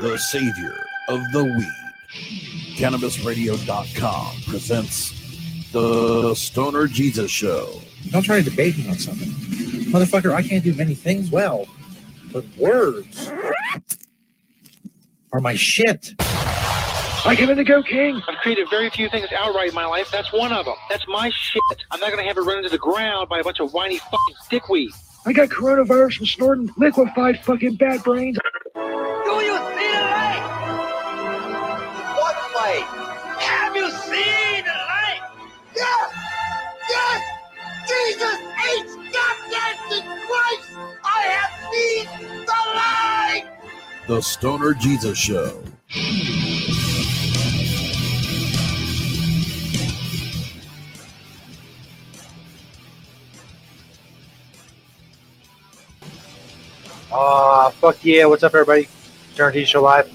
The savior of the weed. CannabisRadio.com presents The Stoner Jesus Show. Don't try to debate me on something. Motherfucker, I can't do many things well, but words are my shit. I give it the Go King. I've created very few things outright in my life. That's one of them. That's my shit. I'm not gonna have it run into the ground by a bunch of whiny fucking dickweed. I got coronavirus from snorting liquefied fucking bat brains. Do you see the light? What light? Have you seen the light? Yes! Yes! Jesus H. goddamn Christ! I have seen the light! The Stoner Jesus Show. Fuck yeah. What's up, everybody? T Show Live.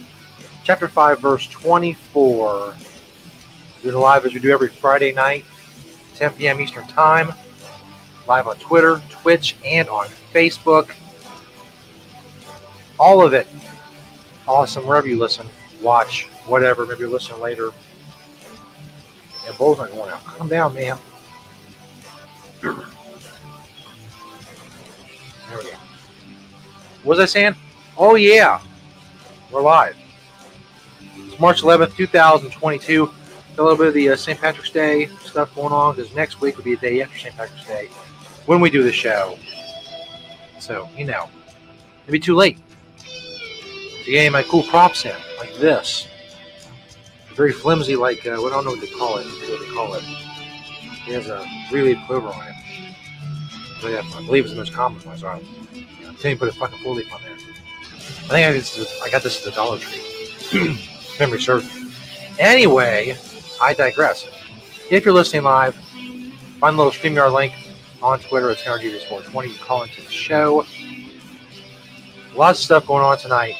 Chapter 5, verse 24. Doing live as we do every Friday night, 10 p.m. Eastern Time. Live on Twitter, Twitch, and on Facebook. All of it. Awesome. Wherever you listen, watch, whatever. Maybe listen later. And Yeah, Bull's not going out. Calm down, man. What was I saying? Oh, yeah. We're live. It's March 11th, 2022. Got a little bit of the uh, St. Patrick's Day stuff going on because next week will be a day after St. Patrick's Day when we do the show. So, you know, it'd be too late to get my cool props in, like this. Very flimsy, like, uh, I don't know what they call it. What they call it. It has a really quiver on it. I believe it's the most common one. So I I'm put a fucking full leaf on there. I think I, I got this at the Dollar Tree. Memory serves. Anyway, I digress. If you're listening live, find the little StreamYard link on Twitter. It's NRG420. You call into the show. Lots of stuff going on tonight.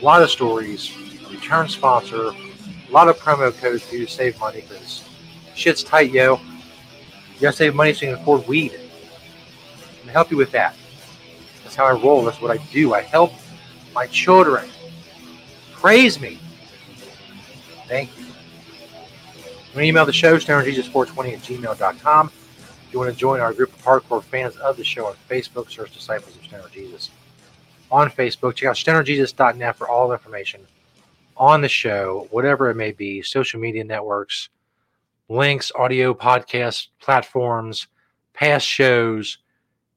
A lot of stories. Return sponsor. A lot of promo codes for you to save money because shit's tight, yo. You gotta save money so you can afford weed. Gonna help you with that. That's how I roll. That's what I do. I help my children. Praise me. Thank you. You can email the show, stonerjesus420 at gmail.com. If you want to join our group of hardcore fans of the show on Facebook, search Disciples of Stoner Jesus. On Facebook, check out stonerjesus.net for all information on the show, whatever it may be, social media networks, links, audio podcast platforms, past shows,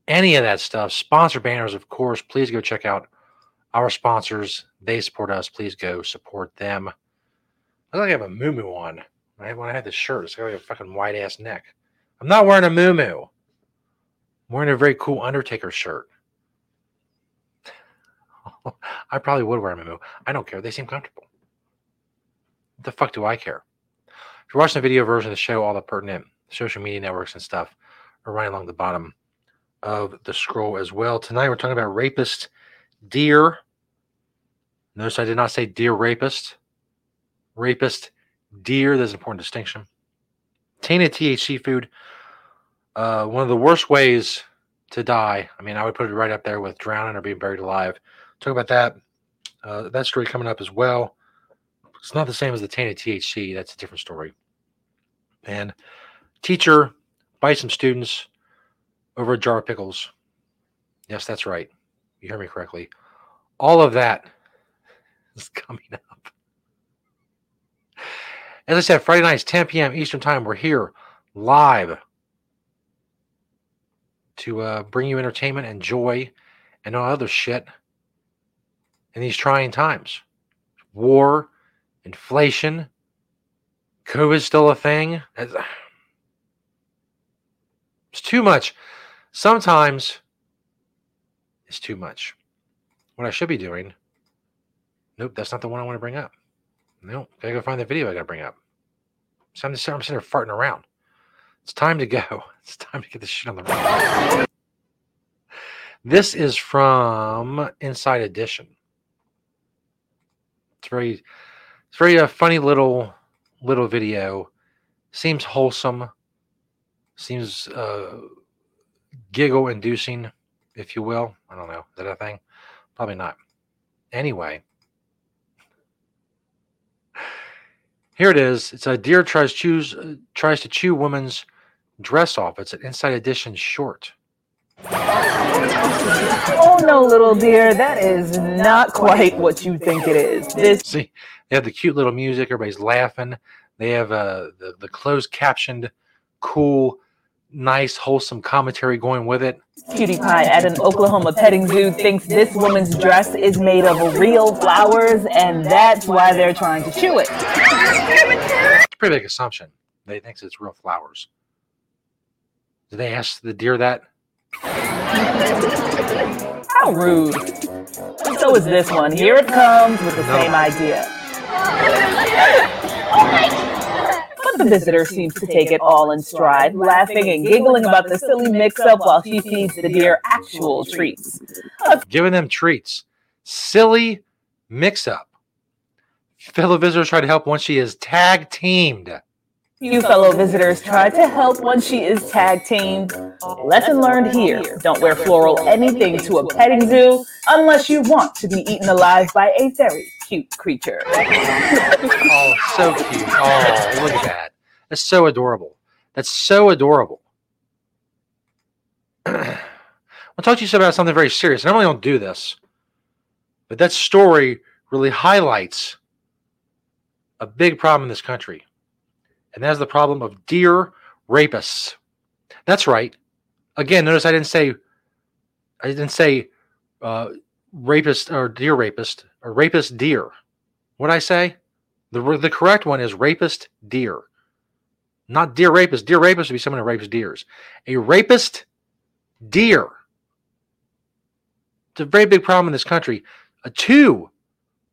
any of that stuff. Sponsor banners, of course. Please go check out our sponsors. They support us. Please go support them. I like I have a moo on. Right? When I had this shirt, it's got like a fucking white ass neck. I'm not wearing a moo I'm wearing a very cool Undertaker shirt. I probably would wear a moo I don't care. They seem comfortable. What the fuck do I care? If you're watching the video version of the show, all the pertinent social media networks and stuff are right along the bottom of the scroll as well. Tonight we're talking about rapist deer. Notice I did not say deer rapist. Rapist deer. There's an important distinction. Tainted THC food. Uh, one of the worst ways to die. I mean, I would put it right up there with drowning or being buried alive. Talk about that. Uh, that story coming up as well. It's not the same as the tainted THC. That's a different story. And teacher bites some students over a jar of pickles. Yes, that's right. You hear me correctly. All of that is coming up. As I said, Friday nights, 10 p.m. Eastern Time, we're here live to uh, bring you entertainment and joy and all other shit in these trying times. War, inflation, COVID still a thing. It's too much. Sometimes it's too much. What I should be doing Nope, that's not the one I want to bring up. No, gotta go find the video I gotta bring up. So I'm just I'm sitting there farting around. It's time to go. It's time to get this shit on the road. This is from Inside Edition. It's very, it's very a funny little little video. Seems wholesome. Seems uh, giggle inducing, if you will. I don't know. Is that a thing? Probably not. Anyway, here it is. It's a deer tries chews uh, tries to chew woman's dress off. It's an Inside Edition short. Oh no, little dear, that is not quite what you think it is. This See, they have the cute little music. Everybody's laughing. They have uh, the the closed captioned, cool, nice, wholesome commentary going with it. cutie pie at an Oklahoma petting zoo thinks this woman's dress is made of real flowers, and that's why they're trying to chew it. It's a pretty big assumption. They think it's real flowers. Did they ask the deer that? How rude. So is this one. Here it comes with the No. same idea. Oh But the visitor seems to take it all in stride, laughing and giggling about the silly mix up while she feeds the deer actual treats. Giving them treats. Silly mix up. Fellow visitors try to help once she is tag teamed. You fellow visitors try to help when she is tag teamed. Lesson learned here. Don't wear floral anything to a petting zoo unless you want to be eaten alive by a very cute creature. Oh, so cute. Oh, look at that. That's so adorable. That's so adorable. I'll talk to you about something very serious. I normally don't do this, but that story really highlights a big problem in this country. And that is the problem of deer rapists. That's right. Again, notice I didn't say I didn't say uh, rapist or deer rapist or rapist deer. What I say? The the correct one is rapist deer. Not deer rapist. Deer rapist would be someone who rapes deers. A rapist deer. It's a very big problem in this country. Uh, two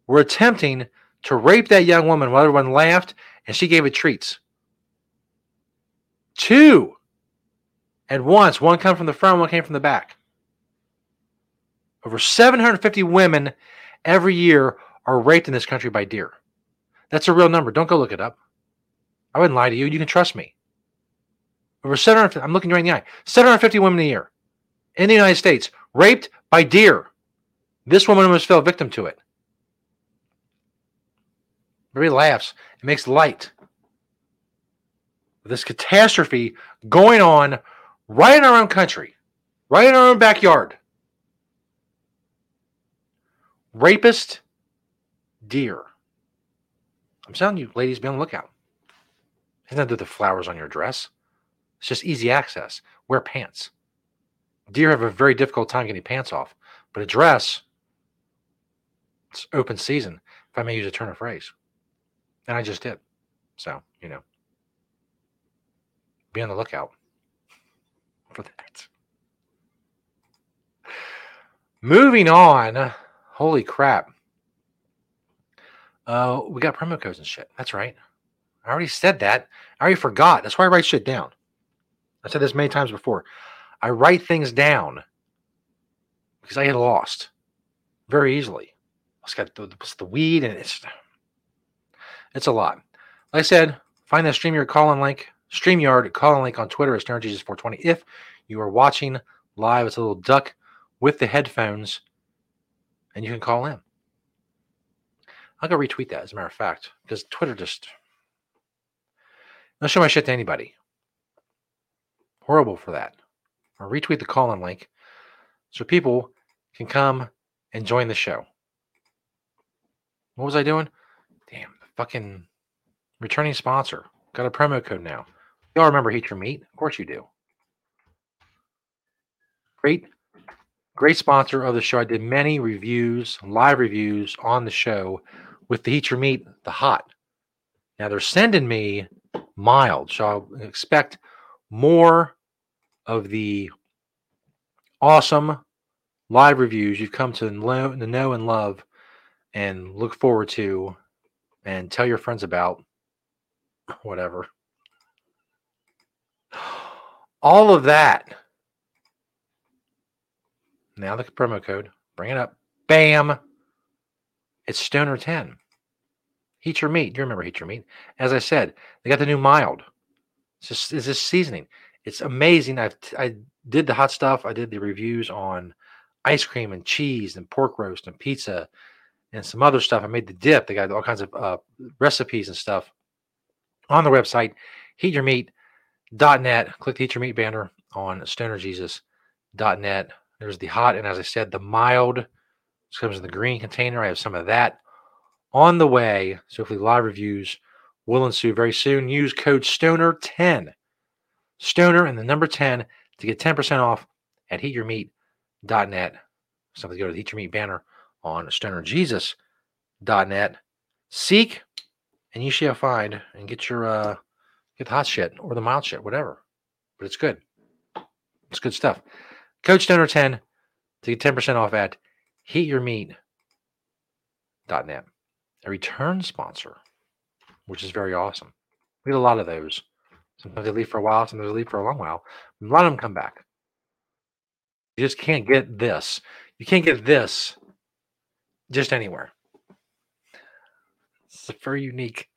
were attempting to rape that young woman while everyone laughed and she gave it treats. Two at once. One come from the front, one came from the back. Over 750 women every year are raped in this country by deer. That's a real number. Don't go look it up. I wouldn't lie to you. You can trust me. Over 700, I'm looking you right in the eye. 750 women a year in the United States raped by deer. This woman almost fell victim to it. Everybody laughs. It makes light. This catastrophe going on right in our own country, right in our own backyard. Rapist deer. I'm telling you, ladies, be on the lookout. It's not that the flowers on your dress. It's just easy access. Wear pants. Deer have a very difficult time getting pants off, but a dress, it's open season, if I may use a turn of phrase. And I just did. So, you know, be on the lookout for that. Moving on. Holy crap. Uh, we got promo codes and shit. That's right. I already said that. I already forgot. That's why I write shit down. I said this many times before. I write things down because I get lost very easily. It's got the, the weed and it's it's a lot. Like I said, find that StreamYard call-in link. StreamYard call-in link on Twitter is StarJesus420. If you are watching live, it's a little duck with the headphones, and you can call in. I'll go retweet that as a matter of fact, because Twitter just I'll show my shit to anybody. Horrible for that. Or retweet the call in link so people can come and join the show. What was I doing? Damn, fucking returning sponsor. Got a promo code now. Y'all remember Heat Your Meat? Of course you do. Great, great sponsor of the show. I did many reviews, live reviews on the show with the Heat Your Meat, the hot. Now they're sending me mild, so I'll expect more of the awesome live reviews you've come to know and love and look forward to and tell your friends about whatever. All of that. Now the promo code. Bring it up. Bam. It's Stoner 10. Heat your meat. Do you remember Heat Your Meat? As I said, they got the new mild. It's just it's just seasoning. It's amazing. I I did the hot stuff. I did the reviews on ice cream and cheese and pork roast and pizza and some other stuff. I made the dip. They got all kinds of uh, recipes and stuff on the website, heatyourmeat.net. Click the Heat Your Meat banner on stonerjesus.net. There's the hot, and as I said, the mild. This comes in the green container. I have some of that on the way. So hopefully live reviews will ensue very soon. Use code STONER10. Stoner and the number 10 to get 10% off at heatyourmeat.net. Something to go to the Heat Your Meat banner on stonerjesus.net. Seek and you shall find and get your uh get the hot shit or the mild shit, whatever. But it's good. It's good stuff. Coach Stoner 10 to get 10% off at heatyourmeat.net. A return sponsor, which is very awesome. We get a lot of those. Sometimes they leave for a while, sometimes they leave for a long while. A lot of them come back. You just can't get this. You can't get this just anywhere. It's very unique.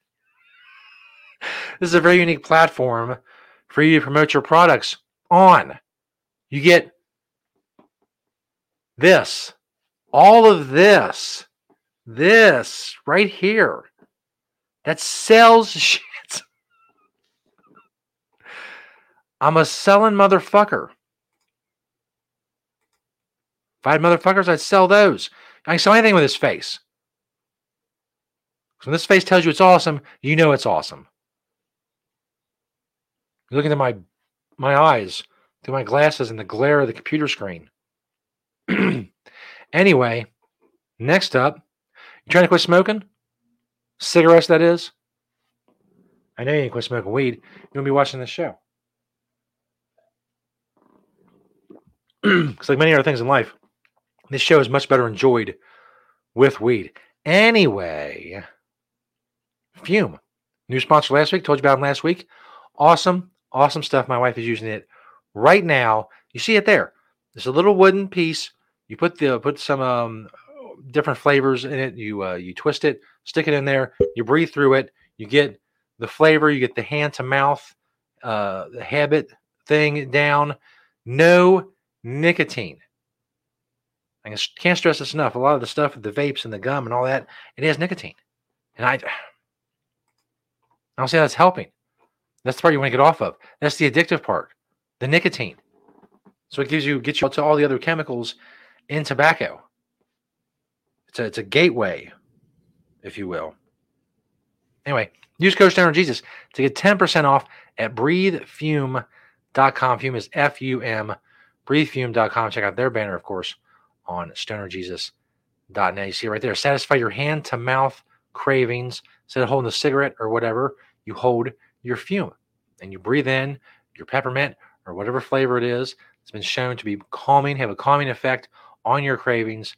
This is a very unique platform for you to promote your products on. You get this, all of this, this right here that sells shit. I'm a selling motherfucker. If I had motherfuckers, I'd sell those. I can sell anything with this face. when this face tells you it's awesome, you know it's awesome. You're looking at my my eyes through my glasses and the glare of the computer screen. anyway, next up, you trying to quit smoking? Cigarettes, that is. I know you ain't quit smoking weed. You won't be watching this show. Because, like many other things in life, this show is much better enjoyed with weed. Anyway, Fum, new sponsor last week. Told you about him last week. Awesome, awesome stuff. My wife is using it right now. You see it there. It's a little wooden piece. You put the put some um, different flavors in it. You uh, you twist it, stick it in there. You breathe through it. You get the flavor. You get the hand to mouth, uh, the habit thing down. No nicotine. I can't stress this enough. A lot of the stuff with the vapes and the gum and all that, it has nicotine. And I, I don't say that's helping. That's the part you want to get off of. That's the addictive part, the nicotine. So it gives you gets you to all the other chemicals in tobacco. It's a, it's a gateway, if you will. Anyway, use code Stoner Jesus to get 10% off at breathefum.com. Fum is F U M. Breathefum.com. Check out their banner, of course on stonerjesus.net. You see right there, satisfy your hand to mouth cravings. Instead of holding a cigarette or whatever, you hold your fum and you breathe in your peppermint or whatever flavor it is. It's been shown to be calming, have a calming effect on your cravings,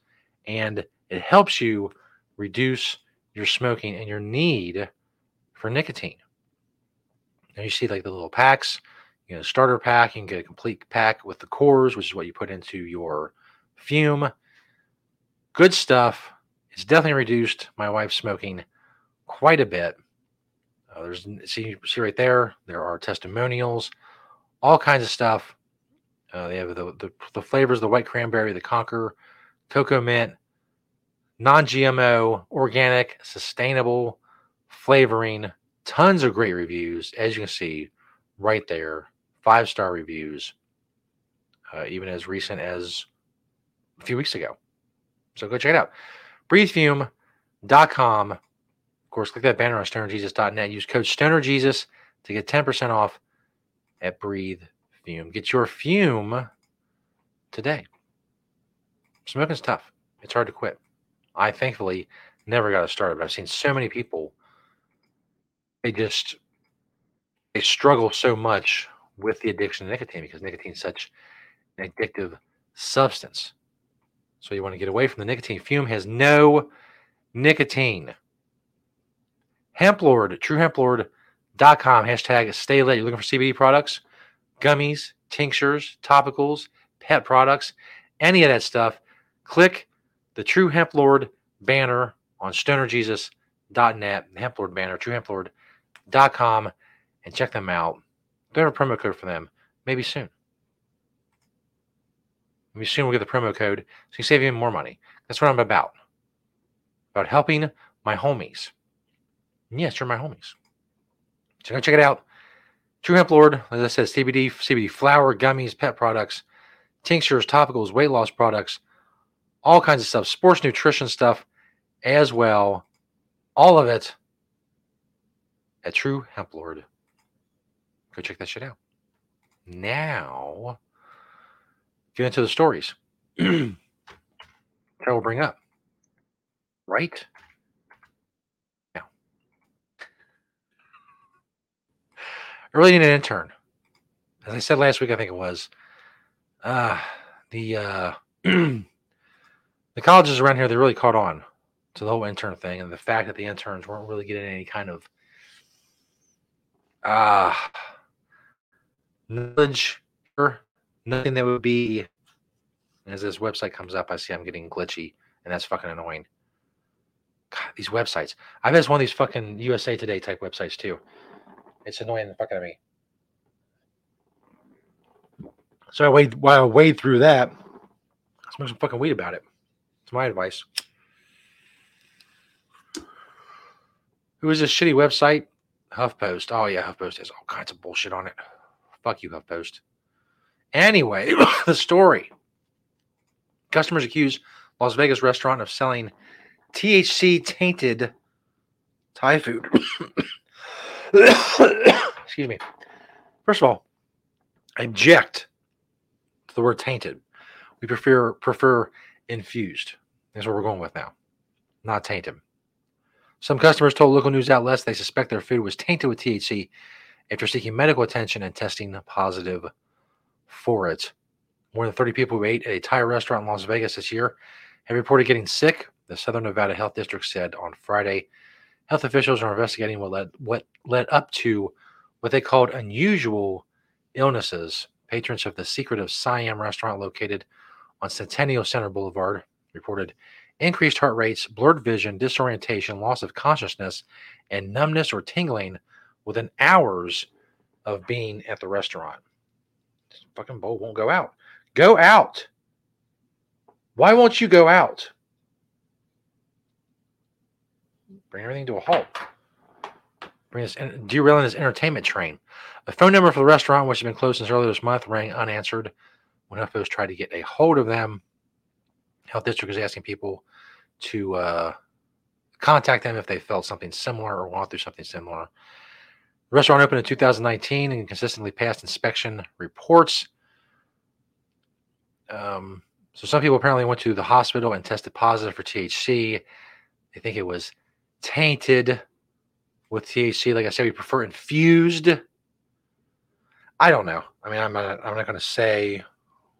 and it helps you reduce your smoking and your need for nicotine. Now you see like the little packs, you know, starter pack, you can get a complete pack with the cores, which is what you put into your fum. Good stuff. It's definitely reduced my wife's smoking quite a bit. Uh, there's see see right there. There are testimonials, all kinds of stuff. Uh, they have the, the, the flavors: the white cranberry, the conquer, cocoa mint, non-GMO, organic, sustainable flavoring. Tons of great reviews, as you can see right there. Five star reviews, uh, even as recent as a few weeks ago. So go check it out. BreatheFum.com. Course, click that banner on stonerjesus.net. Use code StonerJesus to get 10% off at Breathe Fum. Get your fum today. Smoking's tough. It's hard to quit. I thankfully never got it started, but I've seen so many people. They just they struggle so much with the addiction to nicotine because nicotine is such an addictive substance. So you want to get away from the nicotine. Fume has no nicotine. Hemplord, truehemplord.com, hashtag stay lit. You're looking for CBD products, gummies, tinctures, topicals, pet products, any of that stuff. Click the True Hemp Lord banner on stonerjesus.net, Hemp Lord banner, truehemplord.com, and check them out. Do have a promo code for them. Maybe soon. Maybe soon we'll get the promo code so you save even more money. That's what I'm about. About helping my homies. And yes, you're my homies. So go check it out. True Hemp Lord, as I said, CBD, CBD flower, gummies, pet products, tinctures, topicals, weight loss products, all kinds of stuff, sports nutrition stuff as well. All of it at True Hemp Lord. Go check that shit out. Now, get into the stories that we'll bring up. Right now. I really need an intern. As I said last week, I think it was. Uh, the uh, the colleges around here, they really caught on to the whole intern thing and the fact that the interns weren't really getting any kind of uh knowledge or nothing that would be as this website comes up, I see I'm getting glitchy and that's fucking annoying. God, these websites. I've had one of these fucking USA Today type websites too. It's annoying the fuck out of me. So I wade while I wade through that, smoke some fucking weed about it. It's my advice. Who is this shitty website? HuffPost. Oh yeah, HuffPost has all kinds of bullshit on it. Fuck you, HuffPost. Anyway, the story. Customers accuse Las Vegas restaurant of selling THC tainted Thai food. Excuse me. First of all, I object to the word tainted. We prefer prefer infused. That's what we're going with now. Not tainted. Some customers told local news outlets they suspect their food was tainted with THC after seeking medical attention and testing positive for it. More than 30 people who ate at a Thai restaurant in Las Vegas this year have reported getting sick, the Southern Nevada Health District said on Friday. Health officials are investigating what led what led up to what they called unusual illnesses. Patrons of the Secret of Siam restaurant located on Centennial Center Boulevard reported increased heart rates, blurred vision, disorientation, loss of consciousness, and numbness or tingling within hours of being at the restaurant. This fucking bowl won't go out. Go out. Why won't you go out? Bring everything to a halt. Bring this derailing this entertainment train. The phone number for the restaurant, which has been closed since earlier this month, rang unanswered when UFOs tried to get a hold of them. Health District is asking people to uh, contact them if they felt something similar or want through something similar. The restaurant opened in 2019 and consistently passed inspection reports. Um, so some people apparently went to the hospital and tested positive for THC. They think it was tainted with THC. Like I said, we prefer infused. I don't know. I mean, I'm not. I'm not going to say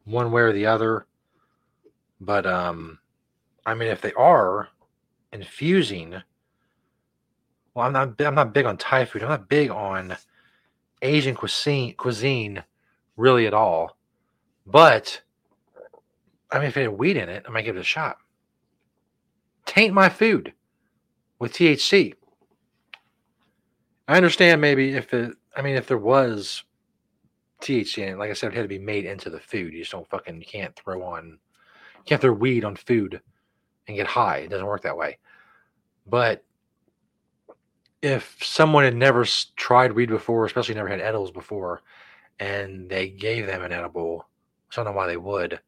one way or the other, but um, I mean, if they are infusing, well, I'm not. I'm not big on Thai food. I'm not big on Asian cuisine cuisine really at all. But I mean, if it had weed in it, I might give it a shot. Taint my food with THC. I understand maybe if it, I mean, if there was THC in it, like I said, it had to be made into the food. You just don't fucking, you can't throw on, you can't throw weed on food and get high. It doesn't work that way. But if someone had never tried weed before, especially never had edibles before, and they gave them an edible, I don't know why they would.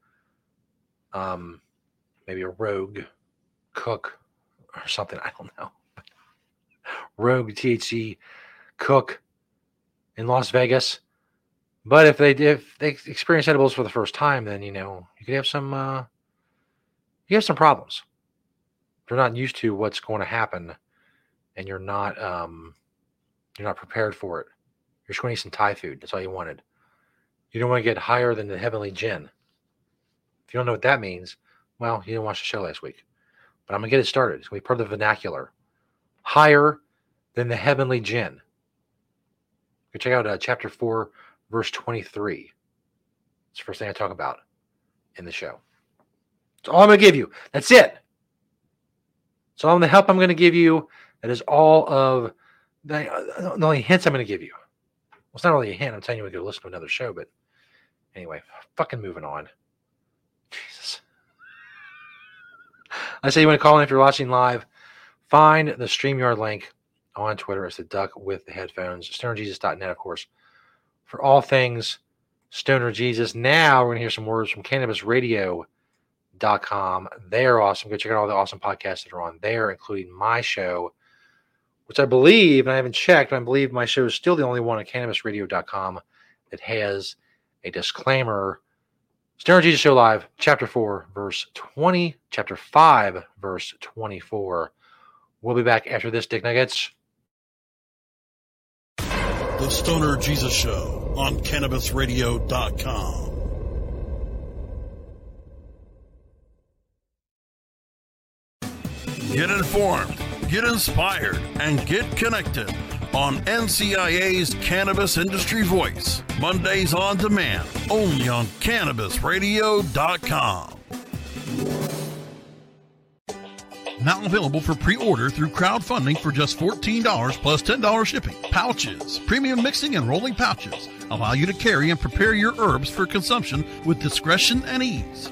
Um, maybe a rogue cook or something. I don't know. Rogue THC cook in Las Vegas. But if they if they experience edibles for the first time, then you know you could have some uh, you have some problems. If you're not used to what's going to happen, and you're not um, you're not prepared for it. You're just going to eat some Thai food. That's all you wanted. You don't want to get higher than the heavenly gin. If you don't know what that means, well, you didn't watch the show last week. But I'm gonna get it started. It's gonna be part of the vernacular. Higher than the heavenly jinn. Go check out uh, chapter four, verse twenty-three. It's the first thing I talk about in the show. That's all I'm gonna give you. That's it. So all the help I'm gonna give you. That is all of the, uh, the only hints I'm gonna give you. Well, it's not really a hint. I'm telling you to go listen to another show, but anyway, fucking moving on. Jesus. I say you want to call in if you're watching live. Find the StreamYard link on Twitter. It's the duck with the headphones. StonerJesus.net, of course, for all things Stoner Jesus. Now we're going to hear some words from CannabisRadio.com. They're awesome. Go check out all the awesome podcasts that are on there, including my show, which I believe, and I haven't checked, but I believe my show is still the only one on CannabisRadio.com that has a disclaimer. Stoner Jesus Show Live, Chapter 4, Verse 20, Chapter 5, Verse 24. We'll be back after this, Dick Nuggets. The Stoner Jesus Show on CannabisRadio.com. Get informed, get inspired, and get connected on NCIA's Cannabis Industry Voice. Mondays on demand, only on CannabisRadio.com. Now available for pre-order through crowdfunding for just $14 plus $10 shipping. Pouchz, premium mixing and rolling pouches allow you to carry and prepare your herbs for consumption with discretion and ease.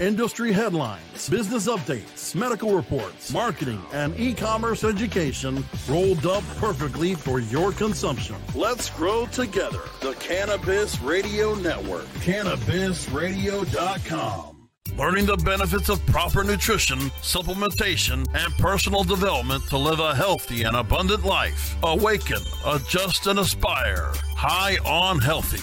Industry headlines, business updates, medical reports, marketing, and e commerce education rolled up perfectly for your consumption. Let's grow together. The Cannabis Radio Network. CannabisRadio.com. Learning the benefits of proper nutrition, supplementation, and personal development to live a healthy and abundant life. Awaken, adjust, and aspire. High on healthy.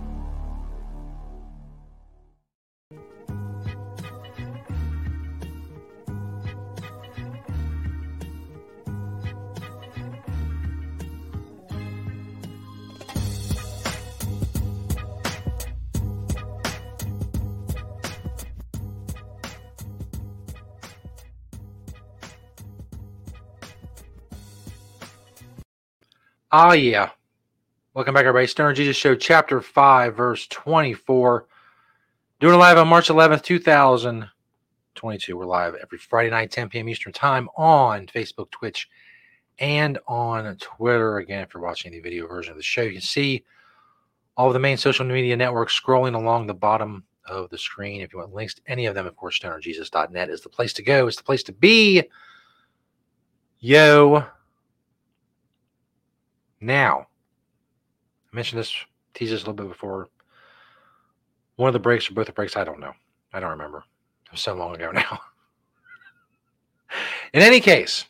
Ah, yeah. Welcome back, everybody. Stoner Jesus Show, Chapter 5, Verse 24. Doing it live on March 11th, 2022. We're live every Friday night, 10 p.m. Eastern Time on Facebook, Twitch, and on Twitter. Again, if you're watching the video version of the show, you can see all of the main social media networks scrolling along the bottom of the screen. If you want links to any of them, of course, stonerjesus.net is the place to go, it's the place to be. Yo. Now, I mentioned this, teased this a little bit before. One of the breaks or both the breaks, I don't know. I don't remember. It was so long ago now. In any case,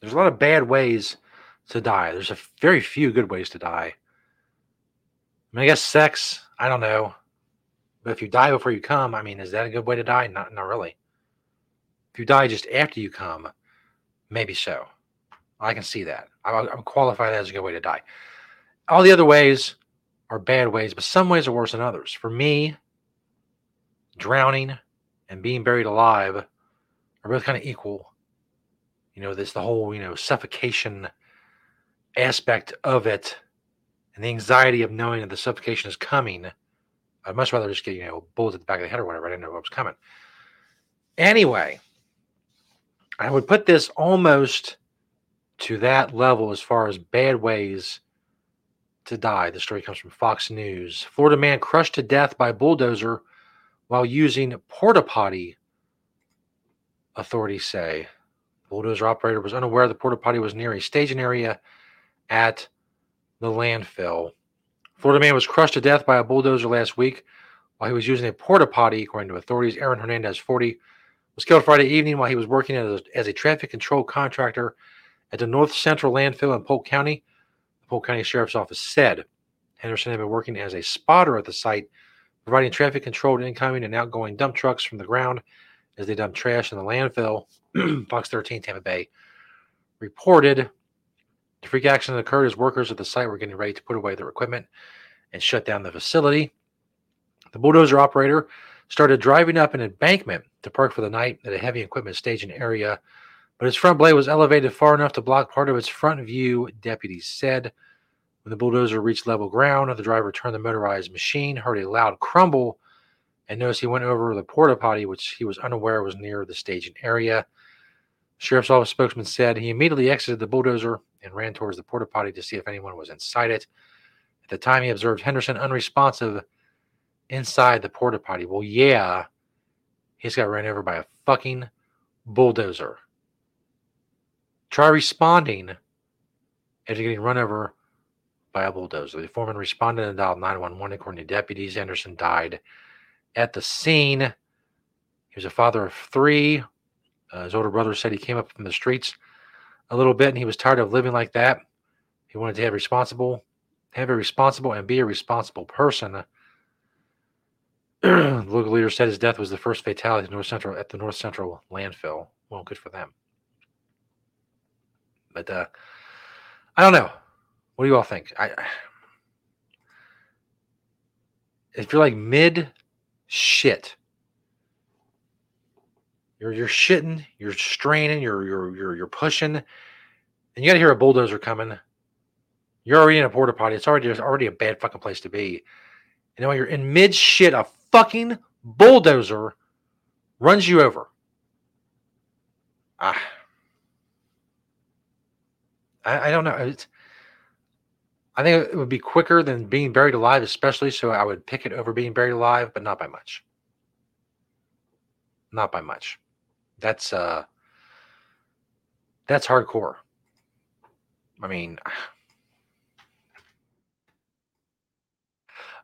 there's a lot of bad ways to die. There's a very few good ways to die. I mean, I guess sex, I don't know. But if you die before you come, I mean, is that a good way to die? Not, not really. If you die just after you come, maybe so. I can see that. I, I would qualify that as a good way to die. All the other ways are bad ways, but some ways are worse than others. For me, drowning and being buried alive are both kind of equal. You know, there's the whole, you know, suffocation aspect of it and the anxiety of knowing that the suffocation is coming. I'd much rather just get, you know, bullets at the back of the head or whatever. I didn't know what was coming. Anyway, I would put this almost to that level as far as bad ways to die. The story comes from Fox News. Florida man crushed to death by bulldozer while using porta potty, authorities say. Bulldozer operator was unaware the porta potty was near a staging area at the landfill. Florida man was crushed to death by a bulldozer last week while he was using a porta potty, according to authorities. Aaron Hernandez, 40, was killed Friday evening while he was working as a, as a traffic control contractor at the North Central landfill in Polk County. The Polk County Sheriff's Office said Henderson had been working as a spotter at the site, providing traffic control to incoming and outgoing dump trucks from the ground as they dumped trash in the landfill. Fox 13 Tampa Bay reported the freak accident occurred as workers at the site were getting ready to put away their equipment and shut down the facility. The bulldozer operator started driving up an embankment to park for the night at a heavy equipment staging area, but his front blade was elevated far enough to block part of its front view, deputies said. When the bulldozer reached level ground, the driver turned the motorized machine, heard a loud crumble, and noticed he went over the porta potty, which he was unaware was near the staging area. Sheriff's Office spokesman said he immediately exited the bulldozer and ran towards the porta potty to see if anyone was inside it. At the time, he observed Henderson unresponsive inside the porta potty. Well, yeah, he's got ran over by a fucking bulldozer. Try responding after getting run over by a bulldozer. The foreman responded and dialed 911. According to deputies, Anderson died at the scene. He was a father of three. Uh, his older brother said he came up from the streets a little bit and he was tired of living like that. He wanted to have responsible, have a responsible and be a responsible person. the local leader said his death was the first fatality at North Central at the North Central landfill. Well, good for them. But uh, I don't know. What do you all think? I if you're like mid shit, you're you're shitting, you're straining, you're you're you're you're pushing, and you got to hear a bulldozer coming. You're already in a porta potty. It's already it's already a bad fucking place to be. And when you're in mid shit, a fucking bulldozer runs you over. Ah, I, I don't know. It's, I think it would be quicker than being buried alive, especially. So I would pick it over being buried alive, but not by much. Not by much. That's uh that's hardcore. I mean,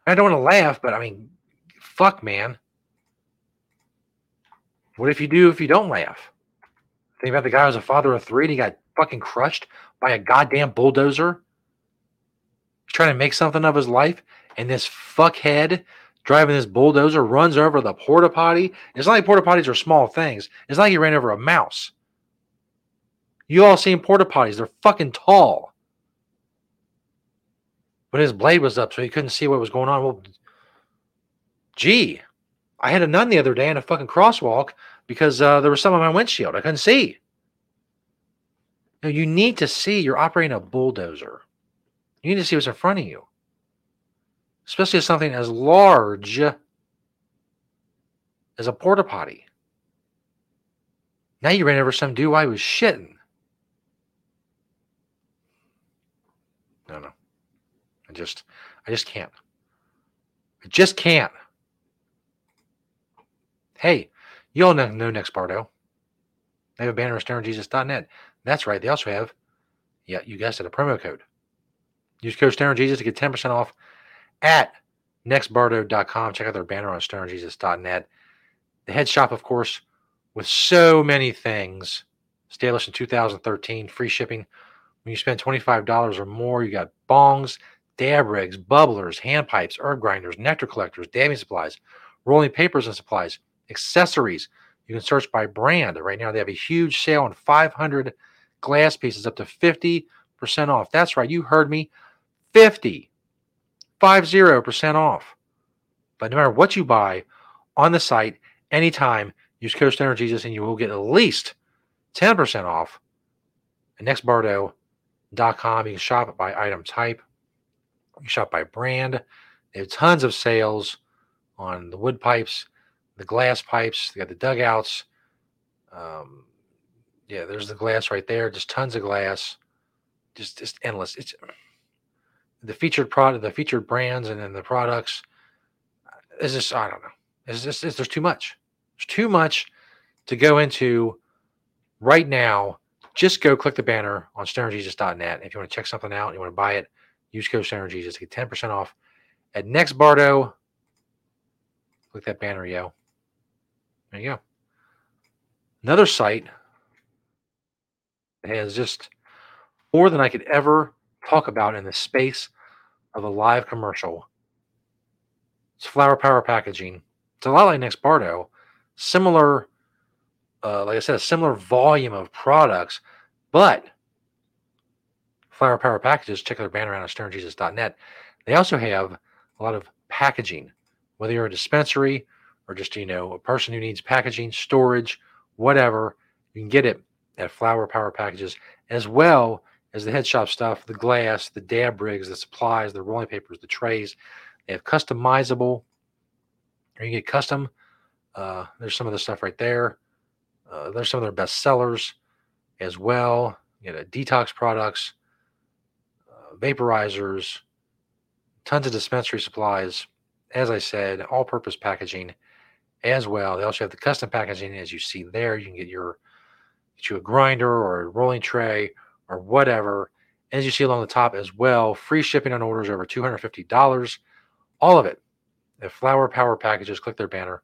I don't want to laugh, but I mean, fuck, man. What if you do if you don't laugh? Think about the guy who was a father of three and he got fucking crushed by a goddamn bulldozer. Trying to make something of his life, and this fuckhead driving this bulldozer runs over the porta potty. It's not like porta potties are small things. It's not like he ran over a mouse. You all seen porta potties? They're fucking tall. But his blade was up, so he couldn't see what was going on. Well, gee, I had a nun the other day in a fucking crosswalk because uh, there was some on my windshield. I couldn't see. Now, you need to see you're operating a bulldozer. You need to see what's in front of you especially something as large as a porta potty. Now you ran over some dude while he was shitting. No, no. I just, I just can't. I just can't. Hey, you all know, know Next Bardo. They have a banner at stonerjesus.net. That's right. They also have, yeah, you guessed it, a promo code. Use code StonerJesus to get 10% off at nextbardo.com. Check out their banner on stonerjesus.net. The head shop, of course, with so many things. Established in 2013, free shipping. When you spend $25 or more, you got bongs, dab rigs, bubblers, hand pipes, herb grinders, nectar collectors, dabbing supplies, rolling papers and supplies, accessories. You can search by brand. Right now, they have a huge sale on 500 glass pieces up to 50% off. That's right. You heard me. 50, 50% off. But no matter what you buy on the site, anytime, use code Stoner Jesus and you will get at least 10% off. And nextbardo.com, you can shop by item type. You can shop by brand. They have tons of sales on the wood pipes, the glass pipes. They got the dugouts. Um, yeah, there's the glass right there. Just tons of glass. Just just endless. It's the featured product, the featured brands, and then the products. Is just I don't know. Is this is there's too much. There's too much to go into right now. Just go click the banner on stonerjesus.net. If you want to check something out, you want to buy it, use code stonerjesus to get 10% off at Next Bardo. Click that banner, yo. There you go. Another site has just more than I could ever talk about in the space of a live commercial. It's Flower Power Packaging. It's a lot like Next Bardo, similar, uh, like I said, a similar volume of products, but Flower Power Packages, check their banner on stonerjesus.net. They also have a lot of packaging, whether you're a dispensary or just, you know, a person who needs packaging, storage, whatever, you can get it at Flower Power Packages, as well as the head shop stuff, the glass, the dab rigs, the supplies, the rolling papers, the trays. They have customizable, or you get custom. Uh, there's some of the stuff right there. Uh, there's some of their best sellers as well. You know, detox products, uh, vaporizers, tons of dispensary supplies. As I said, all purpose packaging as well. They also have the custom packaging, as you see there. You can get your get you a grinder or a rolling tray or whatever. As you see along the top as well, free shipping on orders over $250. All of it at Flower Power Packages. Click their banner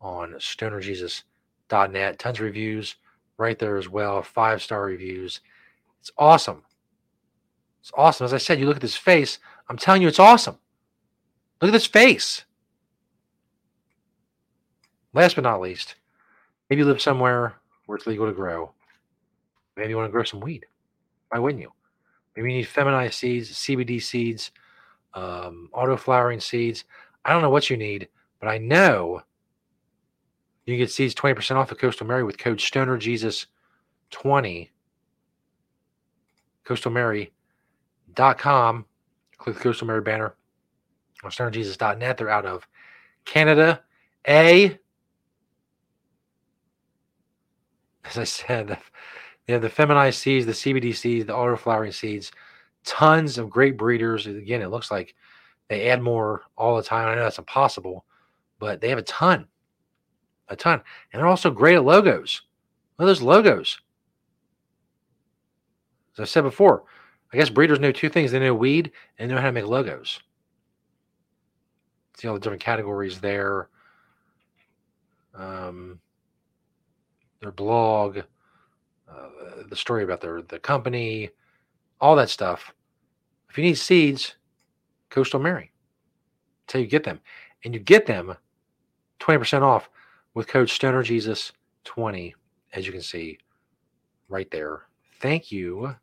on stonerjesus.net. Tons of reviews right there as well. Five star reviews. It's awesome. It's awesome. As I said, you look at this face. I'm telling you, it's awesome. Look at this face. Last but not least, maybe you live somewhere where it's legal to grow. Maybe you want to grow some weed. Why wouldn't you? Maybe you need feminized seeds, CBD seeds, um, auto flowering seeds. I don't know what you need, but I know you can get seeds 20% off at Coastal Mary with code StonerJesus20. CoastalMary.com. Click the Coastal Mary banner on StonerJesus.net. They're out of Canada. A. As I said, they have the feminized seeds, the CBD seeds, the auto flowering seeds, tons of great breeders. Again, it looks like they add more all the time. I know that's impossible, but they have a ton, a ton. And they're also great at logos. Look at those logos. As I said before, I guess breeders know two things. They know weed and they know how to make logos. See all the different categories there. Um, their blog, uh, the story about their the company, all that stuff. If you need seeds, Coastal Mary. That's how you get them. And you get them 20% off with code StonerJesus20, as you can see right there. Thank you,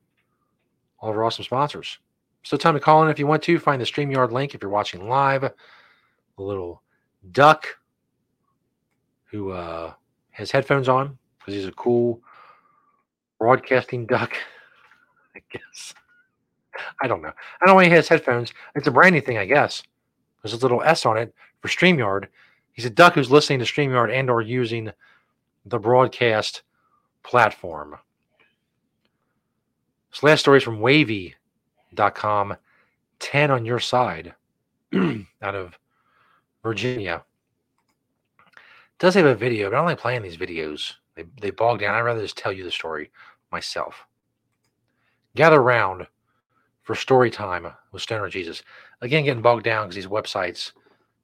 all of our awesome sponsors. Still time to call in if you want to. Find the StreamYard link if you're watching live. A little duck who uh, has headphones on because he's a cool broadcasting duck. I guess. I don't know. I don't know why he has headphones. It's a branding thing, I guess. There's a little S on it for StreamYard. He's a duck who's listening to StreamYard and or using the broadcast platform. This last story is from wavy.com. 10 on your side out of Virginia. does have a video, but I don't like playing these videos. They, they bog down. I'd rather just tell you the story myself. Gather round for story time with Stoner Jesus. Again, getting bogged down because these websites,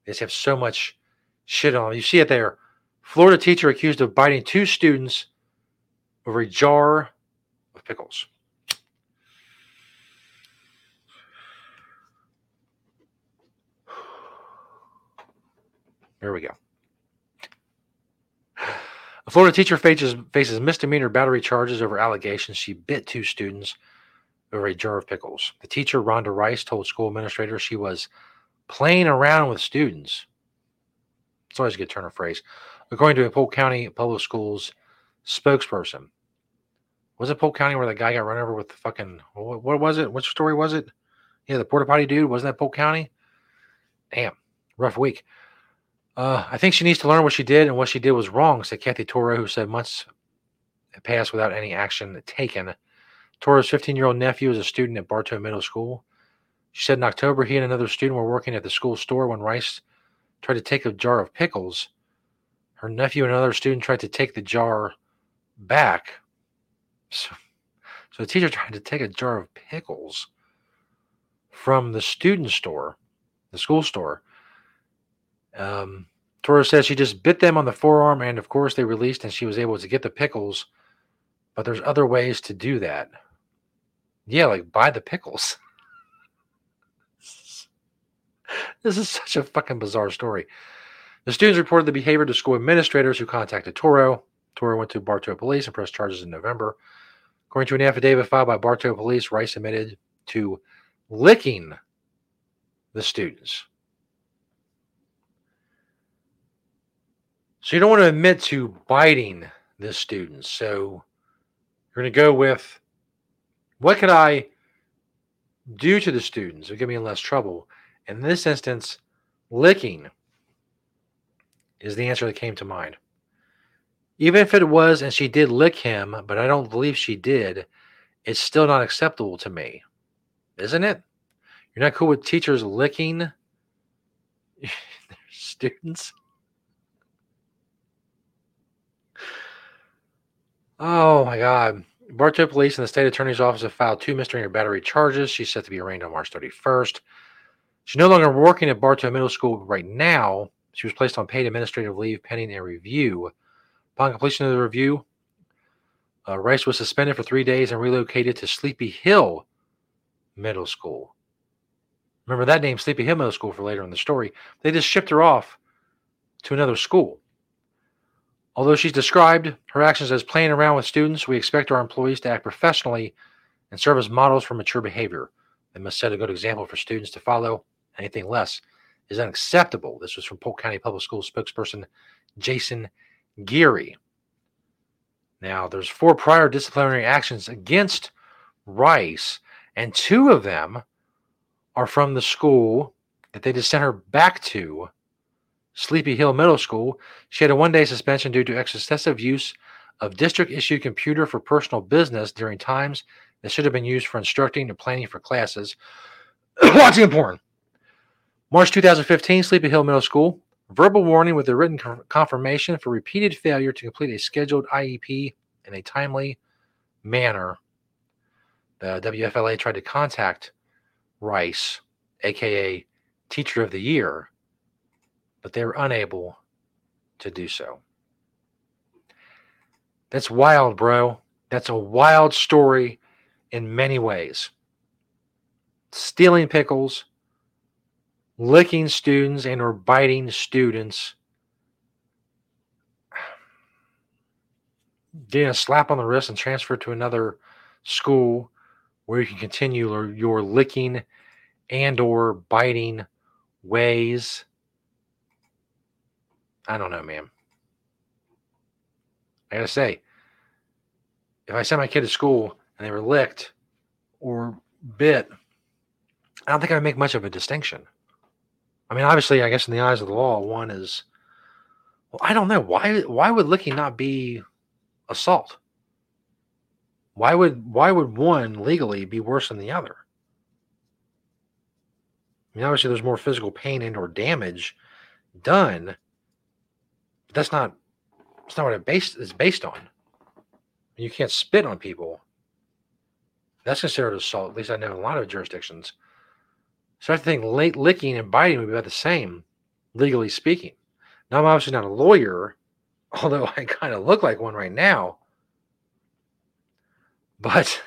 they just have so much shit on them. You see it there. Florida teacher accused of biting two students over a jar of pickles. There we go. A Florida teacher faces, faces misdemeanor battery charges over allegations she bit two students over a jar of pickles. The teacher, Rhonda Rice, told school administrators she was playing around with students. It's always a good turn of phrase. According to a Polk County Public Schools spokesperson. Was it Polk County where the guy got run over with the fucking what, what was it? Which story was it? Yeah, the porta potty dude. Wasn't that Polk County? Damn, rough week. Uh, I think she needs to learn what she did, and what she did was wrong, said Kathy Toro, who said months passed without any action taken. Toro's 15 year old nephew is a student at Bartow Middle School. She said in October he and another student were working at the school store when Rice tried to take a jar of pickles. Her nephew and another student tried to take the jar back. So, so the teacher tried to take a jar of pickles from the student store, the school store. Um, Toro says she just bit them on the forearm, and of course they released, and she was able to get the pickles. But there's other ways to do that. Yeah, like buy the pickles. this is such a fucking bizarre story. The students reported the behavior to school administrators who contacted Toro. Toro went to Bartow police and pressed charges in November. According to an affidavit filed by Bartow police, Rice admitted to licking the students. So you don't want to admit to biting the students. So you're going to go with what could I do to the students to get me in less trouble? In this instance, licking is the answer that came to mind. Even if it was and she did lick him, but I don't believe she did, it's still not acceptable to me. Isn't it? You're not cool with teachers licking students? Oh my God. Bartow Police and the state attorney's office have filed two misdemeanor battery charges. She's set to be arraigned on March 31st. She's no longer working at Bartow Middle School right now. She was placed on paid administrative leave pending a review. Upon completion of the review, uh, Rice was suspended for three days and relocated to Sleepy Hill Middle School. Remember that name, Sleepy Hill Middle School, for later in the story. They just shipped her off to another school. Although she's described her actions as playing around with students, we expect our employees to act professionally and serve as models for mature behavior. They must set a good example for students to follow. Anything less is unacceptable. This was from Polk County Public Schools spokesperson Jason Geary. Now, there's four prior disciplinary actions against Rice, and two of them are from the school that they just sent her back to Sleepy Hill Middle School. She had a one day suspension due to excessive use of district issued computer for personal business during times that should have been used for instructing or planning for classes. Watching porn. March 2015, Sleepy Hill Middle School. Verbal warning with a written confirmation for repeated failure to complete a scheduled IEP in a timely manner. The WFLA tried to contact Rice, aka Teacher of the Year, but they were unable to do so. That's wild, bro. That's a wild story in many ways. Stealing pickles, licking students and or biting students, getting a slap on the wrist and transfer to another school where you can continue your licking and or biting ways I don't know, man. I gotta say, if I sent my kid to school and they were licked or bit, I don't think I would make much of a distinction. I mean, obviously, I guess in the eyes of the law, one is Well, I don't know why. Why would licking not be assault? Why would why would one legally be worse than the other? I mean, obviously, there's more physical pain and or damage done, that's not that's not what it based is based on. You can't spit on people. That's considered assault. At least I know in a lot of jurisdictions. So I think late licking and biting would be about the same, legally speaking. Now I'm obviously not a lawyer, although I kind of look like one right now. But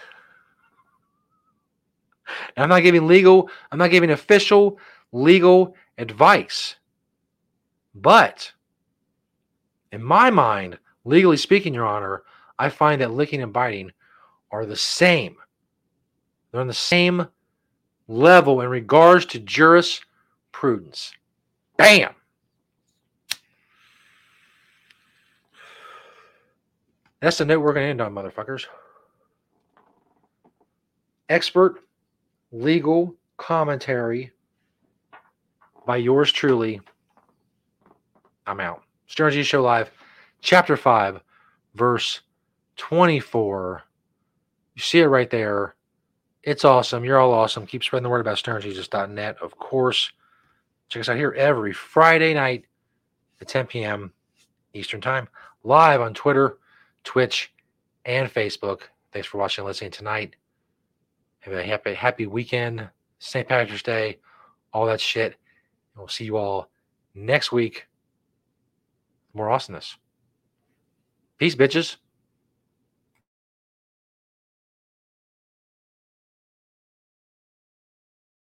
I'm not giving legal, I'm not giving official legal advice. But in my mind, legally speaking, Your Honor, I find that licking and biting are the same. They're on the same level in regards to jurisprudence. Bam! That's the note we're going to end on, motherfuckers. Expert legal commentary by yours truly. I'm out. G Show Live, Chapter 5, Verse 24. You see it right there. It's awesome. You're all awesome. Keep spreading the word about stonerjesus.net. Of course, check us out here every Friday night at 10 p.m. Eastern Time, live on Twitter, Twitch, and Facebook. Thanks for watching and listening tonight. Have a happy, happy weekend, St. Patrick's Day, all that shit. And we'll see you all next week. More awesomeness. Peace, bitches.